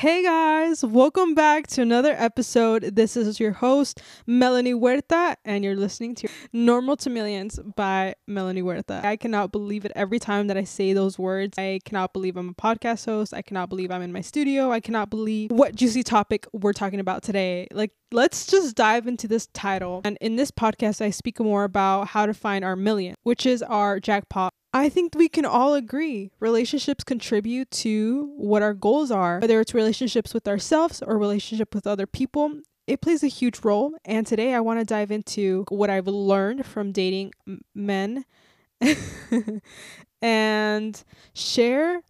Hey guys, welcome back to another episode. This is your host, Melanie Huerta, and you're listening to Normal to Millions by Melanie Huerta. I cannot believe it every time that I say those words. I cannot believe I'm a podcast host. I cannot believe I'm in my studio. I cannot believe what juicy topic we're talking about today. Like, let's just dive into this title. And in this podcast, I speak more about how to find our million, which is our jackpot I think we can all agree relationships contribute to what our goals are, whether it's relationships with ourselves or relationship with other people. It plays a huge role. And today I want to dive into what I've learned from dating men and share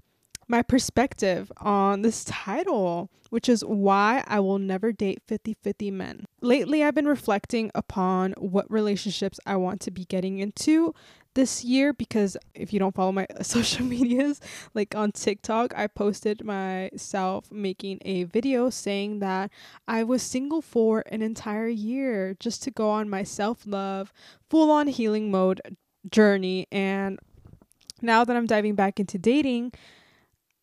my perspective on this title, which is why I will never date 50 50 men. Lately, I've been reflecting upon what relationships I want to be getting into this year because if you don't follow my social medias, like on TikTok, I posted myself making a video saying that I was single for an entire year just to go on my self love, full on healing mode journey. And now that I'm diving back into dating,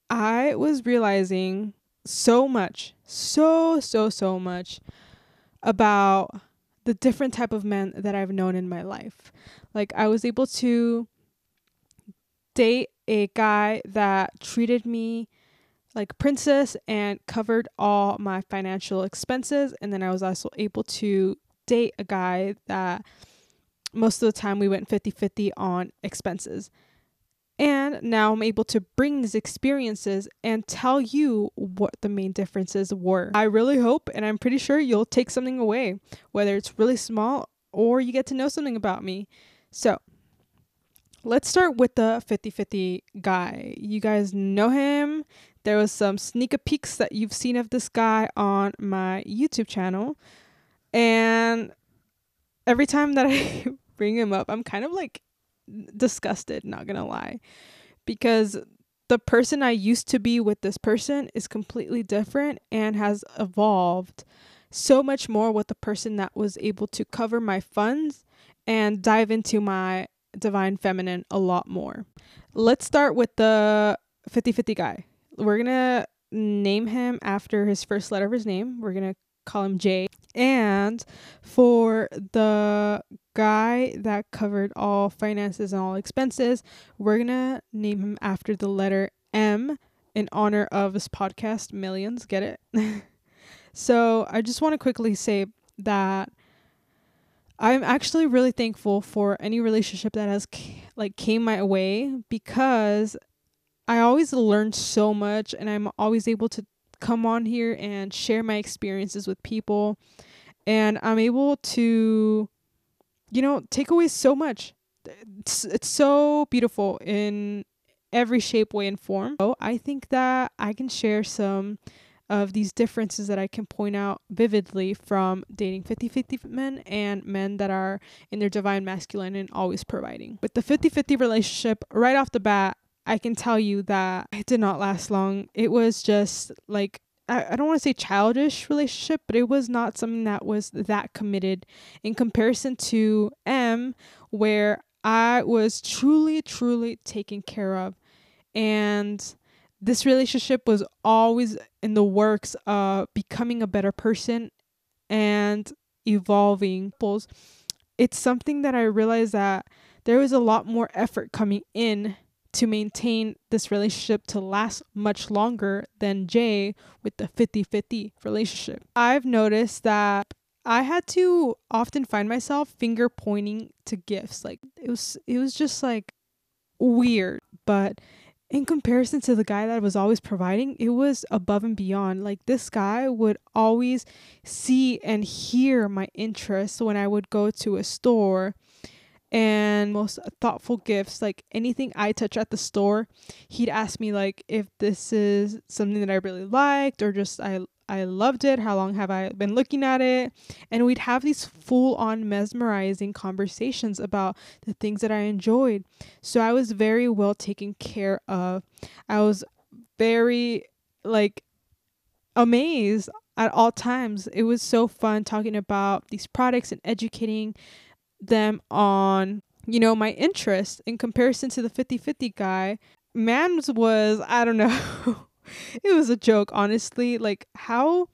I was realizing so much, so, so, so much about the different type of men that I've known in my life. Like I was able to date a guy that treated me like princess and covered all my financial expenses and then I was also able to date a guy that most of the time we went 50-50 on expenses. And now I'm able to bring these experiences and tell you what the main differences were. I really hope and I'm pretty sure you'll take something away, whether it's really small or you get to know something about me. So, let's start with the 50 50 guy. You guys know him. There was some sneak peeks that you've seen of this guy on my YouTube channel. And every time that I bring him up, I'm kind of like disgusted, not gonna lie, because the person I used to be with this person is completely different and has evolved so much more with the person that was able to cover my funds and dive into my divine feminine a lot more. Let's start with the 50 50 guy. We're gonna name him after his first letter of his name. We're gonna call him J. And for the guy that covered all finances and all expenses, we're going to name him after the letter M in honor of this podcast, Millions. Get it? so I just want to quickly say that I'm actually really thankful for any relationship that has like came my way because I always learn so much and I'm always able to come on here and share my experiences with people and I'm able to you know, take away so much. It's, it's so beautiful in every shape, way, and form. So I think that I can share some of these differences that I can point out vividly from dating 50 50 men and men that are in their divine masculine and always providing. With the 50 50 relationship, right off the bat, I can tell you that it did not last long. It was just like I, I don't want to say childish relationship, but it was not something that was that committed in comparison to M, where I was truly, truly taken care of. And this relationship was always in the works of becoming a better person and evolving. It's something that I realized that there was a lot more effort coming in to maintain this relationship to last much longer than Jay with the 50 50 relationship. I've noticed that I had to often find myself finger pointing to gifts. Like it was it was just like weird, but in comparison to the guy that was always providing, it was above and beyond. Like this guy would always see and hear my interests when I would go to a store and most thoughtful gifts like anything i touch at the store he'd ask me like if this is something that i really liked or just i i loved it how long have i been looking at it? And we'd have these full on mesmerizing conversations about the things that i enjoyed. So i was very well taken care of. I was very like amazed at all times. It was so fun talking about these products and educating them on, you know, my interest in comparison to the 50 50 guy. Man's was, I don't know. it was a joke, honestly. Like, how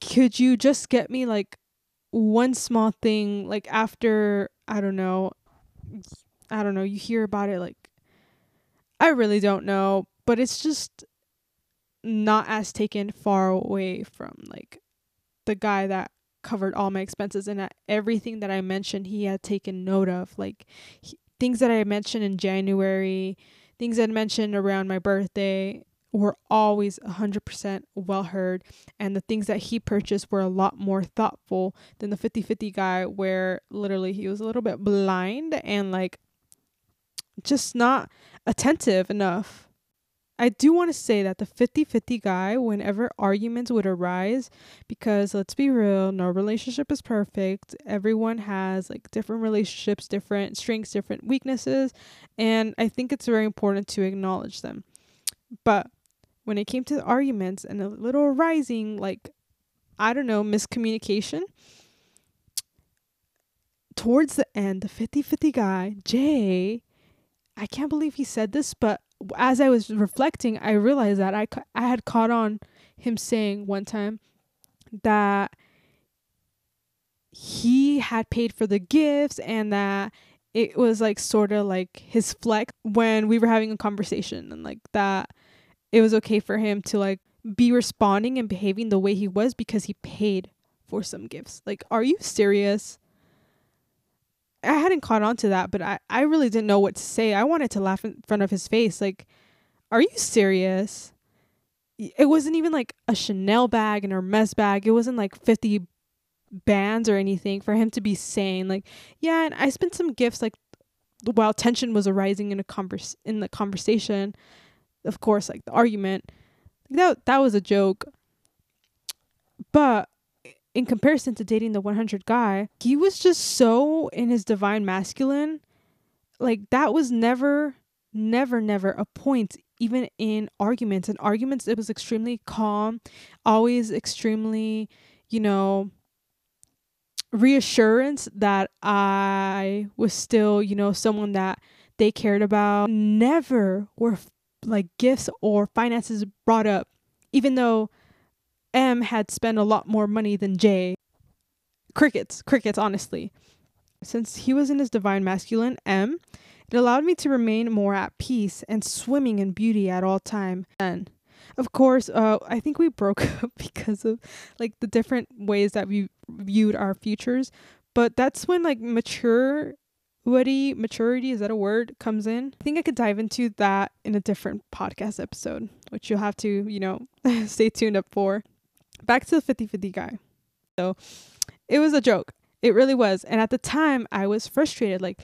could you just get me like one small thing like after I don't know I don't know, you hear about it like I really don't know, but it's just not as taken far away from like the guy that covered all my expenses and uh, everything that I mentioned he had taken note of like he, things that I mentioned in January, things I mentioned around my birthday were always 100% well heard and the things that he purchased were a lot more thoughtful than the 50-50 guy where literally he was a little bit blind and like just not attentive enough I do want to say that the 50 50 guy, whenever arguments would arise, because let's be real, no relationship is perfect. Everyone has like different relationships, different strengths, different weaknesses. And I think it's very important to acknowledge them. But when it came to the arguments and a little rising, like, I don't know, miscommunication, towards the end, the 50 50 guy, Jay, I can't believe he said this, but as I was reflecting, I realized that I, ca- I had caught on him saying one time that he had paid for the gifts and that it was like sort of like his flex when we were having a conversation and like that it was okay for him to like be responding and behaving the way he was because he paid for some gifts. Like, are you serious? I hadn't caught on to that, but I, I really didn't know what to say. I wanted to laugh in front of his face. Like, are you serious? It wasn't even like a Chanel bag and Hermes bag. It wasn't like 50 bands or anything for him to be saying like, yeah, and I spent some gifts like while tension was arising in a converse in the conversation. Of course, like the argument. That that was a joke. But in comparison to dating the 100 guy, he was just so in his divine masculine. Like that was never, never, never a point, even in arguments. In arguments, it was extremely calm, always extremely, you know, reassurance that I was still, you know, someone that they cared about. Never were like gifts or finances brought up, even though M had spent a lot more money than J. Crickets, crickets, honestly. Since he was in his divine masculine, M, it allowed me to remain more at peace and swimming in beauty at all time. And of course, uh, I think we broke up because of like the different ways that we viewed our futures. But that's when like mature maturity maturity is that a word comes in i think i could dive into that in a different podcast episode which you'll have to you know stay tuned up for back to the 50 50 guy. So it was a joke. It really was. And at the time, I was frustrated. Like,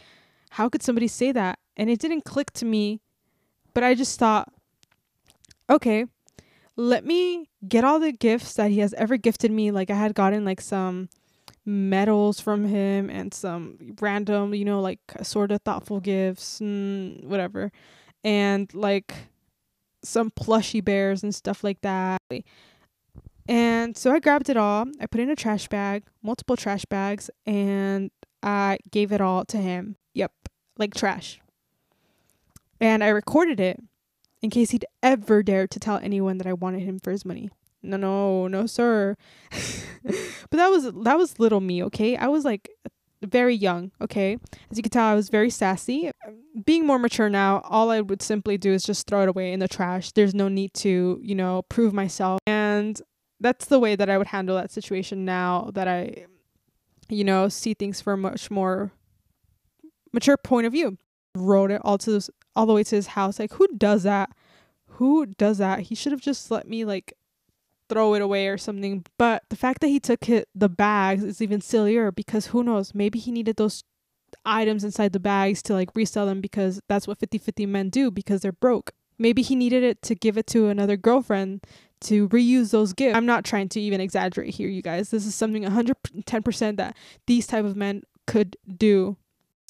how could somebody say that? And it didn't click to me. But I just thought, okay, let me get all the gifts that he has ever gifted me. Like, I had gotten like some medals from him and some random, you know, like sort of thoughtful gifts and whatever. And like some plushy bears and stuff like that. And so I grabbed it all. I put it in a trash bag, multiple trash bags, and I gave it all to him. Yep, like trash. And I recorded it in case he'd ever dared to tell anyone that I wanted him for his money. No, no, no, sir. but that was that was little me, okay? I was like very young, okay? As you can tell, I was very sassy. Being more mature now, all I would simply do is just throw it away in the trash. There's no need to, you know, prove myself. And that's the way that I would handle that situation now that I, you know, see things from a much more mature point of view. Wrote it all to this, all the way to his house. Like, who does that? Who does that? He should have just let me like throw it away or something. But the fact that he took it, the bags is even sillier because who knows? Maybe he needed those items inside the bags to like resell them because that's what 50 50 men do because they're broke. Maybe he needed it to give it to another girlfriend to reuse those gifts. I'm not trying to even exaggerate here, you guys. This is something 110% that these type of men could do.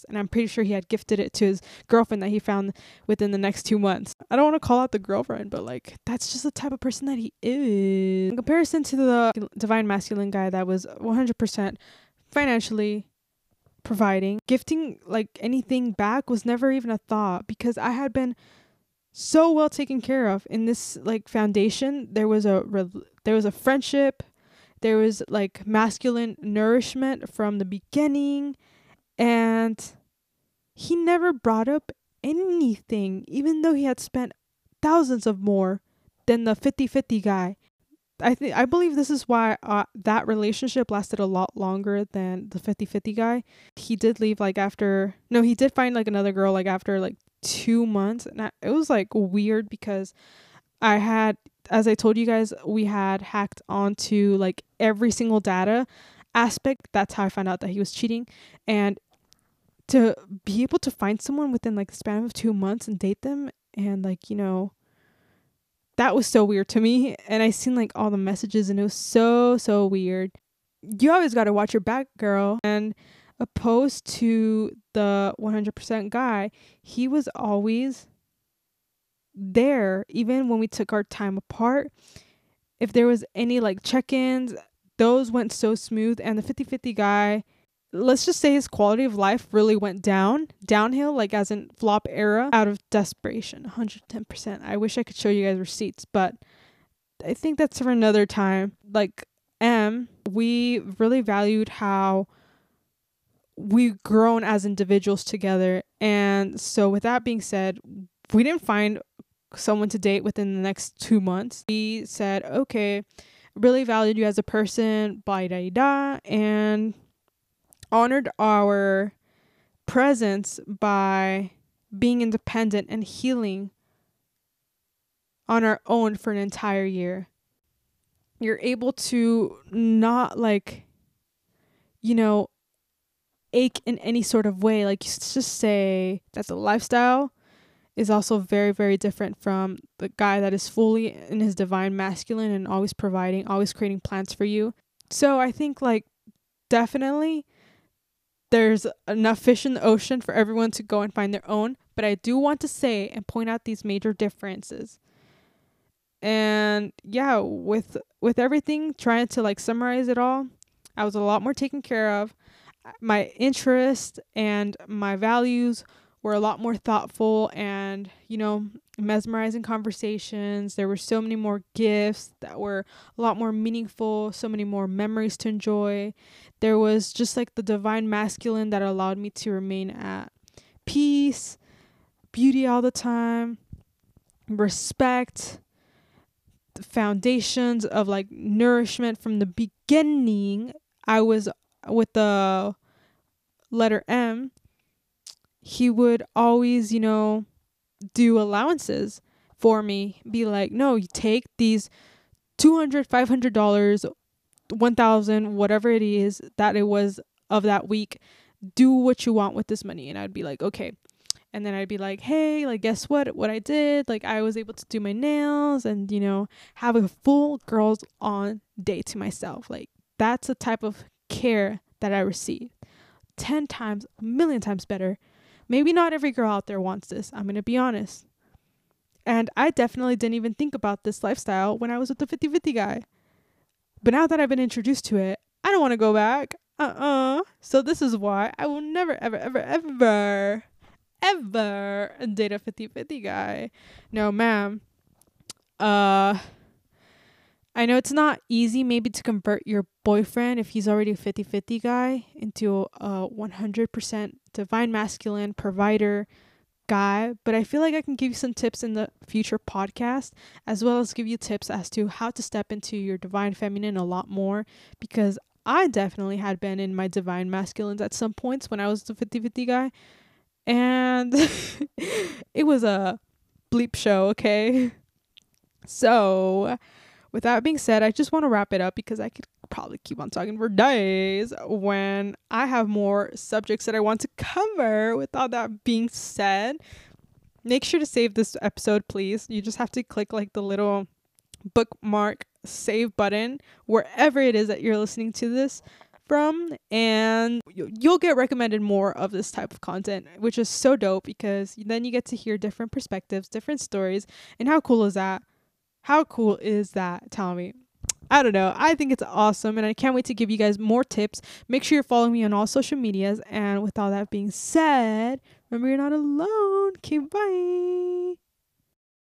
And I'm pretty sure he had gifted it to his girlfriend that he found within the next two months. I don't want to call out the girlfriend, but like that's just the type of person that he is. In comparison to the divine masculine guy that was 100% financially providing, gifting like anything back was never even a thought because I had been so well taken care of in this like foundation. There was a re- there was a friendship. There was like masculine nourishment from the beginning. And he never brought up anything even though he had spent thousands of more than the 50-50 guy. I think I believe this is why uh, that relationship lasted a lot longer than the 50-50 guy. He did leave like after no, he did find like another girl like after like 2 months and I, it was like weird because I had as I told you guys, we had hacked onto like every single data aspect. That's how I found out that he was cheating and to be able to find someone within like the span of 2 months and date them and like, you know, that was so weird to me. And I seen like all the messages and it was so, so weird. You always got to watch your back, girl. And opposed to the 100% guy, he was always there, even when we took our time apart. If there was any like check ins, those went so smooth. And the 50 50 guy, let's just say his quality of life really went down, downhill, like as in flop era, out of desperation. 110%. I wish I could show you guys receipts, but I think that's for another time. Like M, we really valued how we've grown as individuals together. And so, with that being said, we didn't find someone to date within the next two months. We said, okay, really valued you as a person, blah, da, da, and honored our presence by being independent and healing on our own for an entire year. You're able to not like, you know, ache in any sort of way. Like, just say that the lifestyle is also very, very different from the guy that is fully in his divine masculine and always providing, always creating plans for you. So I think, like, definitely there's enough fish in the ocean for everyone to go and find their own, but I do want to say and point out these major differences. And yeah, with with everything trying to like summarize it all, I was a lot more taken care of. My interest and my values were a lot more thoughtful and, you know, mesmerizing conversations. There were so many more gifts that were a lot more meaningful, so many more memories to enjoy. There was just like the divine masculine that allowed me to remain at peace, beauty all the time, respect, the foundations of like nourishment from the beginning. I was with the letter M he would always, you know, do allowances for me. Be like, no, you take these $200, $500, 1000 whatever it is that it was of that week. Do what you want with this money. And I'd be like, okay. And then I'd be like, hey, like, guess what? What I did, like, I was able to do my nails and, you know, have a full girls on day to myself. Like, that's the type of care that I receive. 10 times, a million times better Maybe not every girl out there wants this. I'm going to be honest. And I definitely didn't even think about this lifestyle when I was with the 50 50 guy. But now that I've been introduced to it, I don't want to go back. Uh uh-uh. uh So this is why I will never, ever, ever, ever, ever date a 50 50 guy. No, ma'am. Uh, I know it's not easy maybe to convert your boyfriend if he's already a 50-50 guy into a 100% divine masculine provider guy, but I feel like I can give you some tips in the future podcast as well as give you tips as to how to step into your divine feminine a lot more because I definitely had been in my divine masculines at some points when I was the 50-50 guy and it was a bleep show, okay? So, with that being said, I just want to wrap it up because I could probably keep on talking for days when I have more subjects that I want to cover. With all that being said, make sure to save this episode, please. You just have to click like the little bookmark save button wherever it is that you're listening to this from and you'll get recommended more of this type of content which is so dope because then you get to hear different perspectives different stories and how cool is that how cool is that? Tell me. I don't know. I think it's awesome and I can't wait to give you guys more tips. Make sure you're following me on all social medias. And with all that being said, remember you're not alone. Okay, bye.